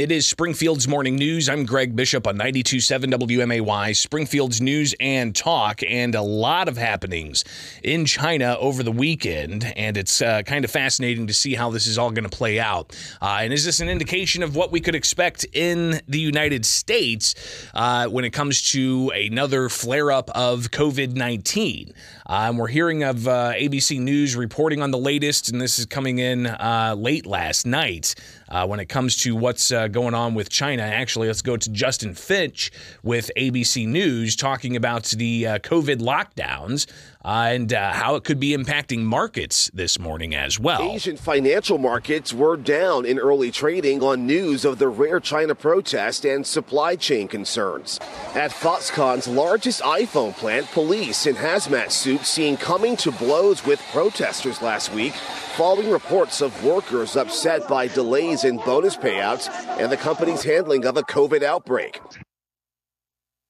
It is Springfield's Morning News. I'm Greg Bishop on 92.7 WMAY, Springfield's News and Talk, and a lot of happenings in China over the weekend. And it's uh, kind of fascinating to see how this is all going to play out. Uh, and is this an indication of what we could expect in the United States uh, when it comes to another flare up of COVID 19? Um, we're hearing of uh, ABC News reporting on the latest, and this is coming in uh, late last night uh, when it comes to what's uh, going on with China. Actually, let's go to Justin Finch with ABC News talking about the uh, COVID lockdowns uh, and uh, how it could be impacting markets this morning as well. Asian financial markets were down in early trading on news of the rare China protest and supply chain concerns. At Foxconn's largest iPhone plant, police in hazmat suits seen coming to blows with protesters last week following reports of workers upset by delays in bonus payouts and the company's handling of a COVID outbreak.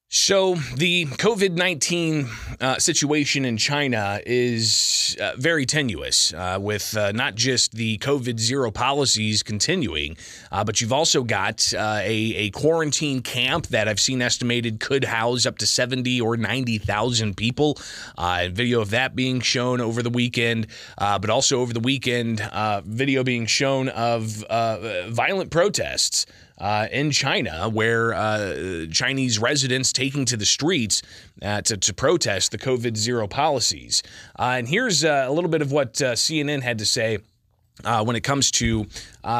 So, the COVID 19 uh, situation in China is uh, very tenuous, uh, with uh, not just the COVID zero policies continuing, uh, but you've also got uh, a, a, quarantine camp that I've seen estimated could house up to 70 or 90,000 people. video of that being shown over the weekend, but also over the weekend, video being shown of violent protests uh, in China, where uh, Chinese residents taking to the streets uh, to, to, protest the COVID zero policies. Uh, and here's uh, a little bit of what uh, CNN had to say. when it comes to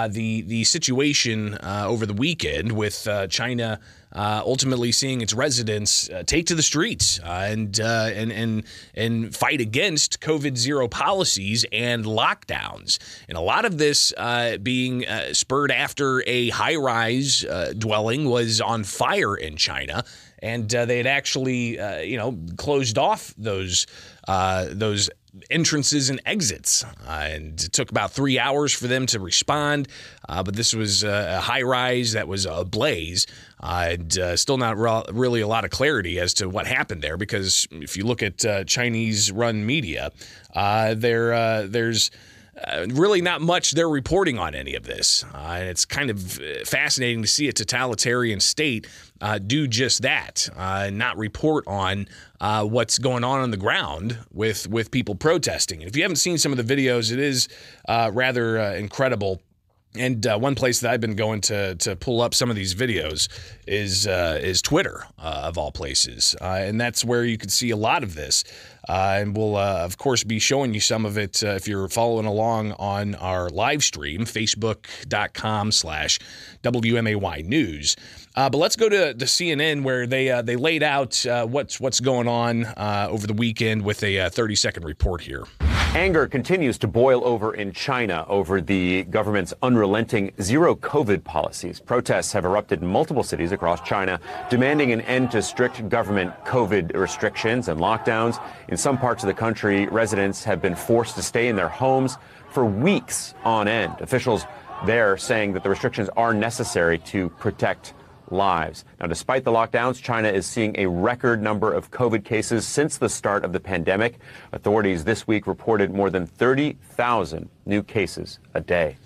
the the situation over the weekend with China uh, ultimately seeing its residents uh, take to the streets uh, and, uh, and and and fight against COVID zero policies and lockdowns. And a lot of this uh, being uh, spurred after a high rise dwelling was on fire in China, and they had actually you know closed off those those entrances and exits. Uh, and it took about three hours for them to respond. Uh, but this was a high rise that was ablaze. Uh, and uh, still not re- really a lot of clarity as to what happened there because if you look at uh, Chinese run media, uh, there, there's uh, really not much they're reporting on any of this. Uh, and it's kind of uh, fascinating to see a totalitarian state uh, do just that, uh, not report on what's going on on the ground with, with people protesting. And if you haven't seen some of the videos, it is rather incredible. And uh, one place that I've been going to to pull up some of these videos is uh, is Twitter uh, of all places, and that's where you can see a lot of this. Uh, and we'll, uh, of course, be showing you some of it uh, if you're following along on our live stream, facebook.com slash WMAY News. Uh, but let's go to, the CNN where they uh, they laid out uh, what's what's going on over the weekend with a 30 second report here. Anger continues to boil over in China over the government's unrelenting zero COVID policies. Protests have erupted in multiple cities across China, demanding an end to strict government COVID restrictions and lockdowns. In some parts of the country, residents have been forced to stay in their homes for weeks on end. Officials there saying that the restrictions are necessary to protect lives. Now, despite the lockdowns, China is seeing a record number of COVID cases since the start of the pandemic. Authorities this week reported more than 30,000 new cases a day.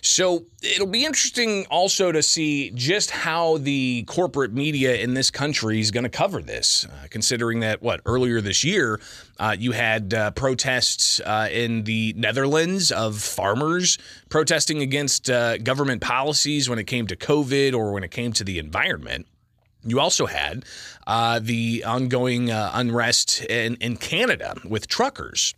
So it'll be interesting also to see just how the corporate media in this country is going to cover this, uh, considering that, what, earlier this year, uh, you had uh, protests uh, in the Netherlands of farmers protesting against uh, government policies when it came to COVID or when it came to the environment. You also had uh, the ongoing unrest in, in Canada with truckers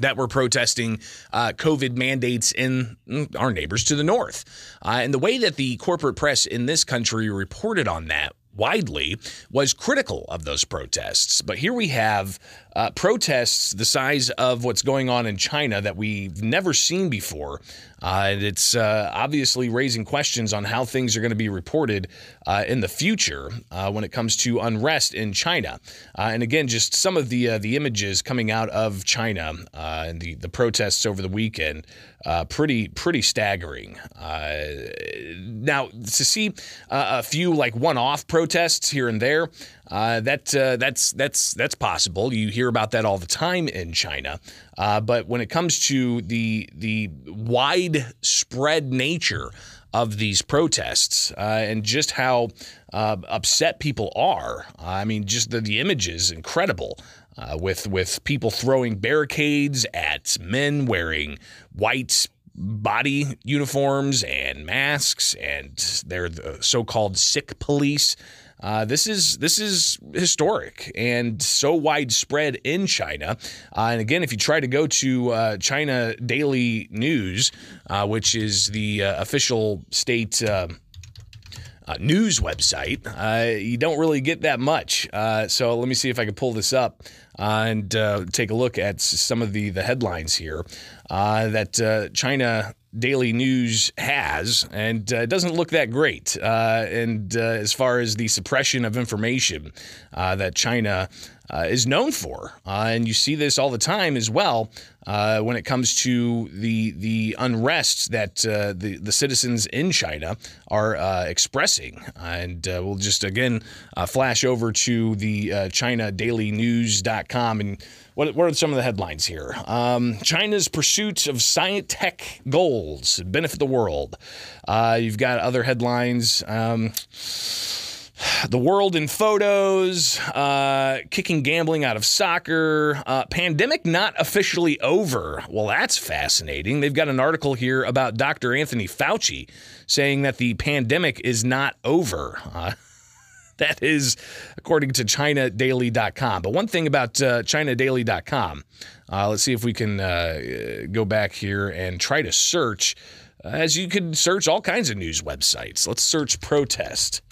that were protesting uh, COVID mandates in mm, our neighbors to the north. Uh, and the way that the corporate press in this country reported on that widely was critical of those protests. But here we have uh, protests the size of what's going on in China that we've never seen before. Uh, and it's uh, obviously raising questions on how things are going to be reported uh, in the future uh, when it comes to unrest in China. Uh, and again, just some of the the images coming out of China and the, the protests over the weekend, pretty pretty staggering. now to see a few like one-off protests here and there. Uh, that uh, that's that's that's possible. You hear about that all the time in China, uh, but when it comes to the the widespread nature of these protests uh, and just how uh, upset people are. I mean, just the, the images incredible. Uh, with with people throwing barricades at men wearing white body uniforms and masks, and they're the so-called sick police. Uh, this is this is historic and so widespread in China. Uh, and again, if you try to go to uh, China Daily News, uh, which is the uh, official state. Uh, news website, you don't really get that much. so let me see if I can pull this up and take a look at some of the the headlines here that China Daily News has, and uh, it doesn't look that great. Uh, and uh, as far as the suppression of information uh, that China uh, is known for, uh, and you see this all the time as well when it comes to the the unrest that the the citizens in China are expressing. And we'll just again flash over to the uh, ChinaDailyNews.com and what, what are some of the headlines here? Um, China's pursuit of science tech goals benefit the world. Uh, you've got other headlines. Um, the world in photos, uh, kicking gambling out of soccer, uh, pandemic not officially over. Well, that's fascinating. They've got an article here about Dr. Anthony Fauci saying that the pandemic is not over. Uh, that is according to ChinaDaily.com. But one thing about uh, ChinaDaily.com, uh, let's see if we can uh, go back here and try to search, as you can search all kinds of news websites. Let's search protest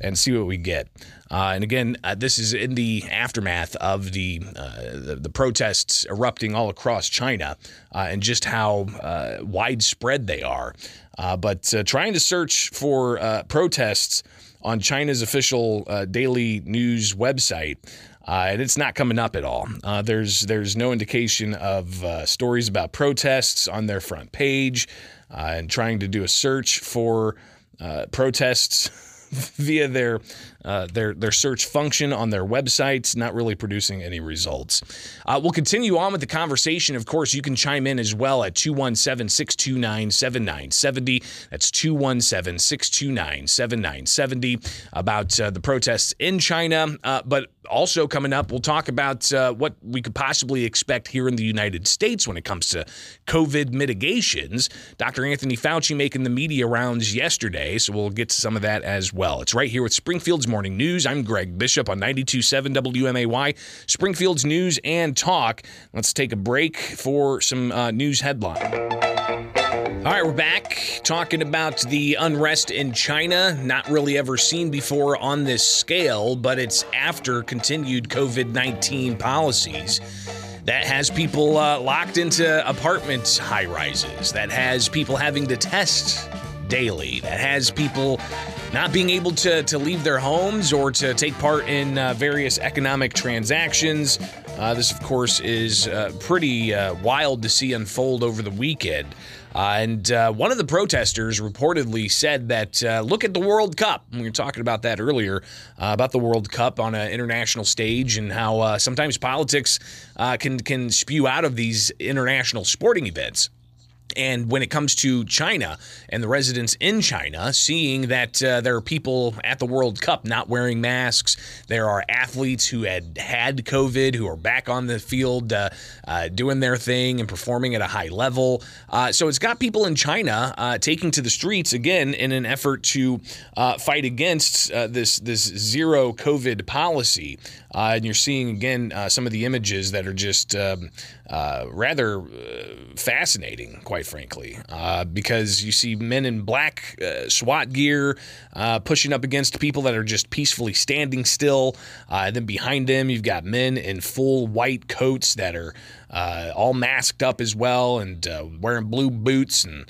and see what we get. Uh, and again, uh, this is in the aftermath of the, uh, the, the protests erupting all across China uh, and just how uh, widespread they are. Uh, but trying to search for protests on China's official daily news website. And it's not coming up at all. There's there's no indication of stories about protests on their front page, and trying to do a search for protests via their uh, their their search function on their websites, not really producing any results. Uh, we'll continue on with the conversation. Of course, you can chime in as well at 217 629 7970. That's 217 629 7970 about uh, the protests in China. Uh, but also coming up, we'll talk about uh, what we could possibly expect here in the United States when it comes to COVID mitigations. Dr. Anthony Fauci making the media rounds yesterday, so we'll get to some of that as well. It's right here with Springfield's Morning News. I'm Greg Bishop on 92.7 WMAY, Springfield's News and Talk. Let's take a break for some uh, news headlines. All right, we're back talking about the unrest in China. Not really ever seen before on this scale, but it's after continued COVID 19 policies that has people uh, locked into apartment high rises, that has people having to test daily, that has people not being able to, to leave their homes or to take part in uh, various economic transactions. Uh, this, of course, is uh, pretty uh, wild to see unfold over the weekend. Uh, and uh, one of the protesters reportedly said that look at the World Cup. We were talking about that earlier about the World Cup on an international stage and how sometimes politics can can spew out of these international sporting events. And when it comes to China and the residents in China, seeing that uh, there are people at the World Cup not wearing masks, there are athletes who had had COVID who are back on the field uh, uh, doing their thing and performing at a high level. Uh, so it's got people in China uh, taking to the streets again in an effort to uh, fight against this this zero COVID policy. and you're seeing again some of the images that are just um, rather fascinating, quite frankly, uh, because you see men in black uh, SWAT gear uh, pushing up against people that are just peacefully standing still. Uh, and then behind them, you've got men in full white coats that are uh, all masked up as well and uh, wearing blue boots and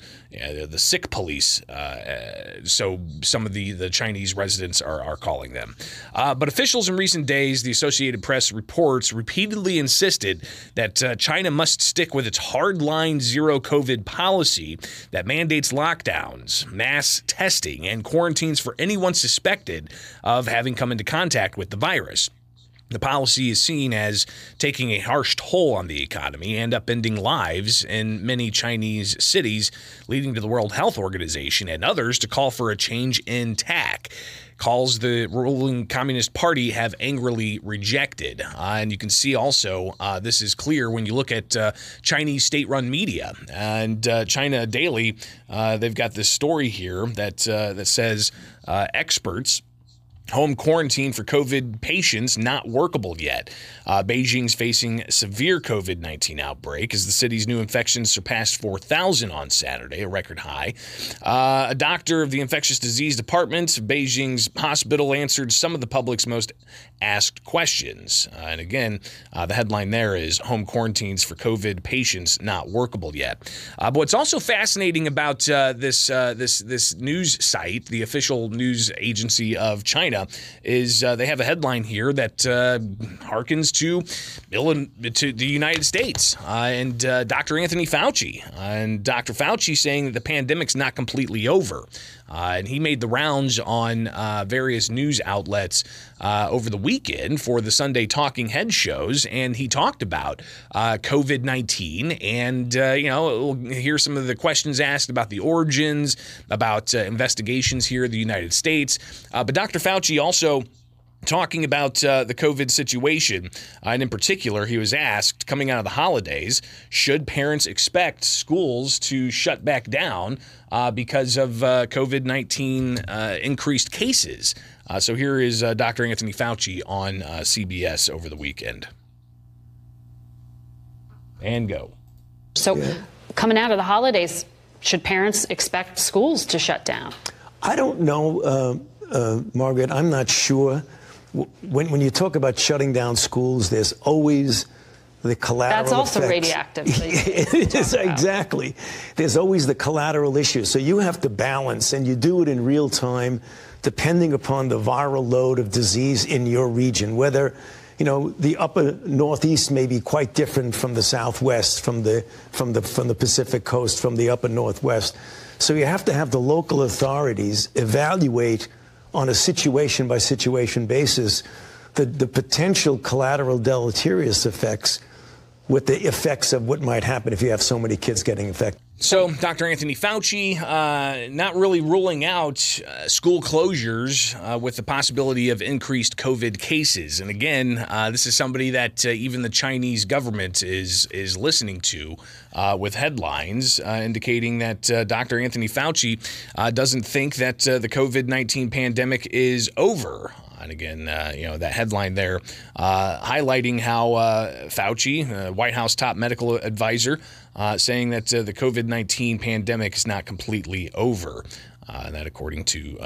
the sick police. Uh, so some of the, the Chinese residents are, are calling them. Uh, but officials in recent days, the Associated Press reports, repeatedly insisted that uh, China must stick with its hardline zero COVID policy that mandates lockdowns, mass testing, and quarantines for anyone suspected of having come into contact with the virus. The policy is seen as taking a harsh toll on the economy and upending lives in many Chinese cities, leading to the World Health Organization and others to call for a change in tack calls the ruling Communist Party have angrily rejected. Uh, and you can see also uh, this is clear when you look at uh, Chinese state run media. And uh, China Daily, uh, they've got this story here that, uh, that says experts Home quarantine for COVID patients not workable yet. Uh, Beijing's facing severe COVID 19 outbreak as the city's new infections surpassed 4,000 on Saturday, a record high. Uh, a doctor of the infectious disease department Beijing's hospital answered some of the public's most asked questions. Uh, and again, uh, the headline there is Home quarantines for COVID patients not workable yet. Uh, but what's also fascinating about uh, this, this, this news site, the official news agency of China, is uh, they have a headline here that uh, harkens to to the United States uh, and uh, Dr. Anthony Fauci and Dr. Fauci saying that the pandemic's not completely over. Uh, and he made the rounds on uh, various news outlets uh, over the weekend for the Sunday Talking Head shows, and he talked about uh, COVID 19. And, uh, you know, we'll hear some of the questions asked about the origins, about uh, investigations here in the United States. but Dr. Fauci also talking about uh, the COVID situation. Uh, and in particular, he was asked coming out of the holidays should parents expect schools to shut back down uh, because of uh, COVID 19 uh, increased cases? Uh, so here is Dr. Anthony Fauci on CBS over the weekend. And go. So, yeah. coming out of the holidays, should parents expect schools to shut down? I don't know, Margaret. I'm not sure when, when you talk about shutting down schools, there's always the collateral That's also effects. radioactive. it is, exactly. There's always the collateral issue. So you have to balance, and you do it in real time, depending upon the viral load of disease in your region, whether you know, the upper northeast may be quite different from the southwest, from the from the from the Pacific coast, from the upper northwest. So you have to have the local authorities evaluate on a situation by situation basis the, the potential collateral deleterious effects with the effects of what might happen if you have so many kids getting infected. So, Dr. Anthony Fauci uh, not really ruling out uh, school closures uh, with the possibility of increased COVID cases. And again, uh, this is somebody that uh, even the Chinese government is is listening to uh, with headlines indicating that Dr. Anthony Fauci doesn't think that the COVID nineteen pandemic is over. And again, uh, you know, that headline there uh, highlighting how uh, Fauci, White House top medical advisor, uh, saying that uh, the COVID 19 pandemic is not completely over. Uh, that, according to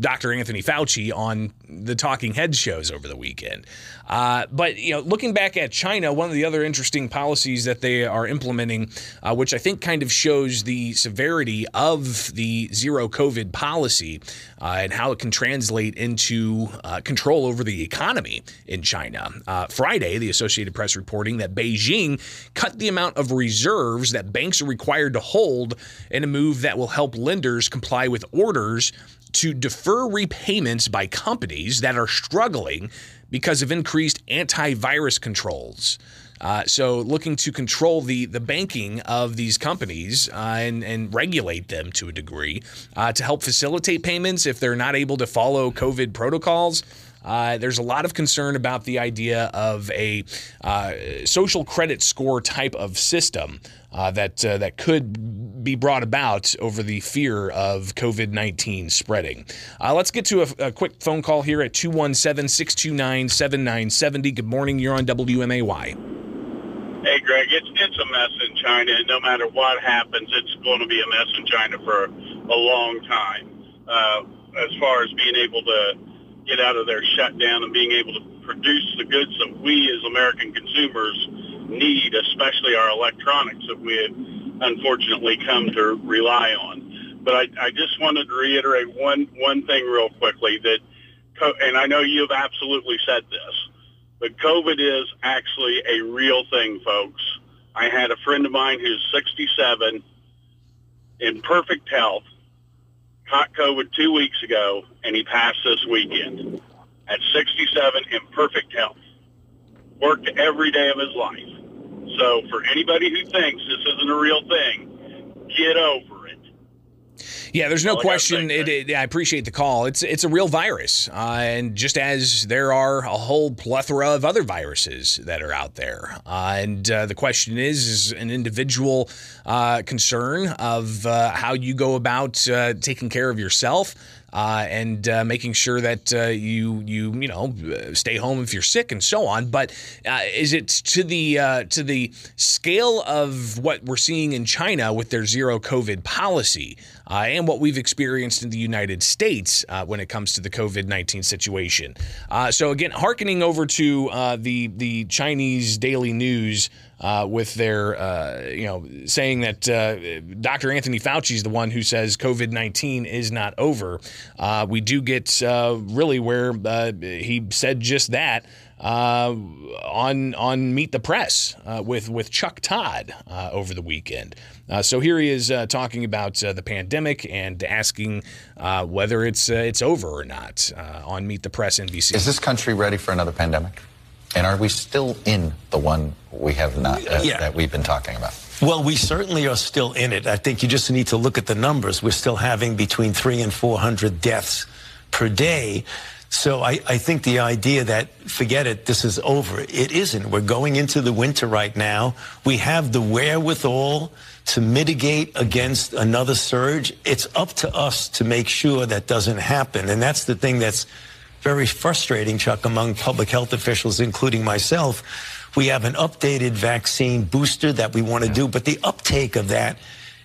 Dr. Anthony Fauci on the Talking Head shows over the weekend. Uh, but you know, looking back at China, one of the other interesting policies that they are implementing, uh, which I think kind of shows the severity of the zero COVID policy uh, and how it can translate into uh, control over the economy in China. Uh, Friday, the Associated Press reporting that Beijing cut the amount of reserves that banks are required to hold in a move that will help lenders comply with orders to defer repayments by companies that are struggling because of increased antivirus controls. Uh, so, looking to control the the banking of these companies uh, and and regulate them to a degree uh, to help facilitate payments if they're not able to follow COVID protocols. Uh, there's a lot of concern about the idea of a uh, social credit score type of system uh, that uh, that could be brought about over the fear of COVID 19 spreading. Uh, let's get to a, a, quick phone call here at 217 629 7970. Good morning. You're on WMAY. Hey, Greg, it's, it's a mess in China, and no matter what happens, it's going to be a mess in China for a long time. Uh, as far as being able to get out of their shutdown and being able to produce the goods that we as American consumers need, especially our electronics that we have unfortunately come to rely on. But I, I just wanted to reiterate one, one thing real quickly that, and I know you've absolutely said this, but COVID is actually a real thing, folks. I had a friend of mine who's 67 in perfect health caught COVID two weeks ago, and he passed this weekend. at 67 in perfect health. Worked every day of his life. So for anybody who thinks this isn't a real thing, get over. Yeah, there's no All question. It, it, I appreciate the call. It's it's a real virus, uh, and just as there are a whole plethora of other viruses that are out there, uh, and uh, the question is, is an individual uh, concern of uh, how you go about uh, taking care of yourself. Uh, and uh, making sure that uh, you you you know stay home if you're sick and so on. But uh, is it to the uh, to the scale of what we're seeing in China with their zero COVID policy uh, and what we've experienced in the United States uh, when it comes to the COVID nineteen situation? Uh, so again, hearkening over to uh, the the Chinese daily news uh, with their, uh, you know, saying that uh, Dr. Anthony Fauci is the one who says COVID 19 is not over. Uh, we do get uh, really where he said just that. Uh, on on Meet the Press uh, with with Chuck Todd uh, over the weekend. So here he is talking about the pandemic and asking whether it's it's over or not on Meet the Press NBC. Is this country ready for another pandemic? And are we still in the one we have not uh, Yeah. that we've been talking about? Well, we certainly are still in it. I think you just need to look at the numbers. We're still having between three and 400 deaths per day. So I, I think the idea that, forget it, this is over, it isn't. We're going into the winter right now. We have the wherewithal to mitigate against another surge. It's up to us to make sure that doesn't happen. And that's the thing that's very frustrating, Chuck, among public health officials, including myself. We have an updated vaccine booster that we want to do, but the uptake of that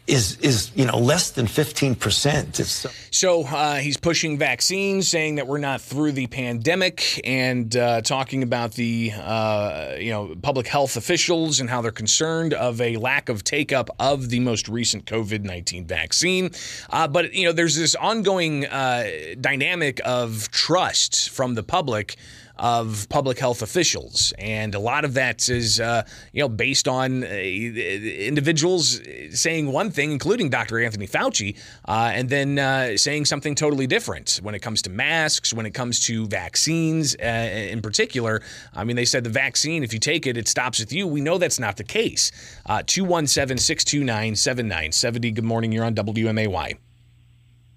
is is you know less than 15%. It's So uh, he's pushing vaccines, saying that we're not through the pandemic, and uh, talking about the uh, you know public health officials and how they're concerned of a lack of take up of the most recent COVID nineteen vaccine. Uh, but you know, there's this ongoing uh, dynamic of trust from the public of public health officials, and a lot of that is uh, you know based on uh, individuals saying one thing, including Dr. Anthony Fauci, uh, and then uh, saying something totally different when it comes to masks, when it comes to vaccines uh, in particular. I mean, they said the vaccine, if you take it, it stops with you. We know that's not the case. Uh, 217 629 7970. Good morning. You're on WMAY.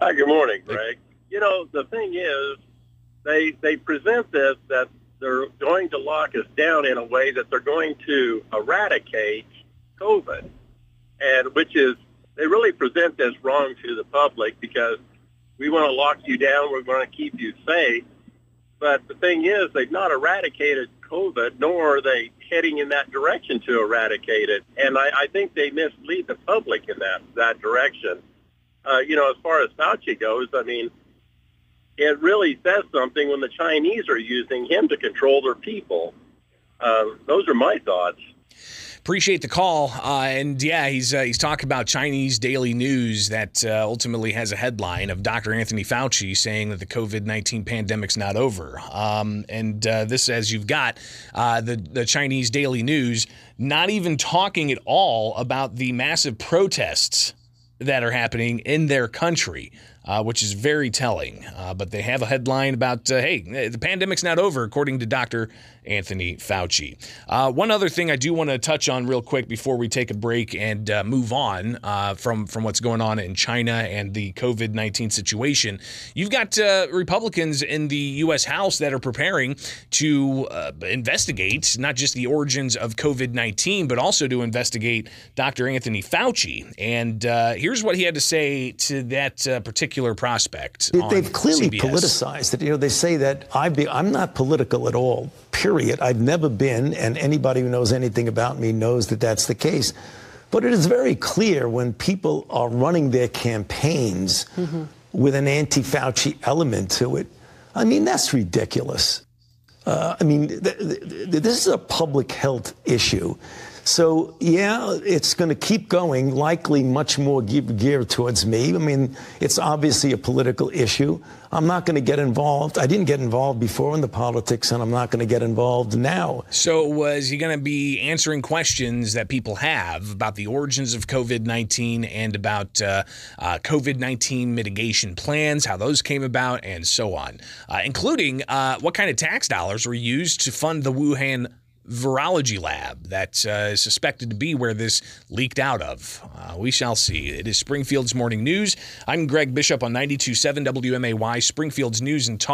Hi, good morning, Greg. You know, the thing is, they they present this that they're going to lock us down in a way that they're going to eradicate COVID, and which is they really present this wrong to the public because we want to lock you down, we're going to keep you safe, but the thing is, they've not eradicated COVID, nor are they heading in that direction to eradicate it, and I, I think they mislead the public in that that direction. Uh, you know, as far as Fauci goes, I mean, it really says something when the Chinese are using him to control their people. Uh, those are my thoughts. Appreciate the call, uh, and yeah, he's uh, he's talking about Chinese daily news that uh, ultimately has a headline of Dr. Anthony Fauci saying that the COVID nineteen pandemic's not over. Um, and uh, this, as you've got uh, the the Chinese daily news, not even talking at all about the massive protests that are happening in their country. Uh, which is very telling. Uh, but they have a headline about, uh, hey, the pandemic's not over, according to Dr. Anthony Fauci. Uh, one other thing I do want to touch on real quick before we take a break and uh, move on uh, from, from what's going on in China and the COVID 19 situation. You've got Republicans in the U.S. House that are preparing to investigate not just the origins of COVID 19, but also to investigate Dr. Anthony Fauci. And here's what he had to say to that particular prospect. They've clearly CBS. politicized it. You know, they say that I be, I'm not political at all, period. I've never been, and anybody who knows anything about me knows that that's the case. But it is very clear when people are running their campaigns with an anti Fauci element to it. I mean, that's ridiculous. Uh, I mean, th- th- this is a public health issue. So, yeah, it's going to keep going, likely much more geared towards me. I mean, it's obviously a political issue. I'm not going to get involved. I didn't get involved before in the politics, and I'm not going to get involved now. So, was he going to be answering questions that people have about the origins of COVID 19 and about uh, uh, COVID 19 mitigation plans, how those came about, and so on, uh, including uh, what kind of tax dollars were used to fund the Wuhan virology lab that uh, is suspected to be where this leaked out of. Uh, we shall see. It is Springfield's Morning News. I'm Greg Bishop on 92.7 WMAY, Springfield's News and Talk.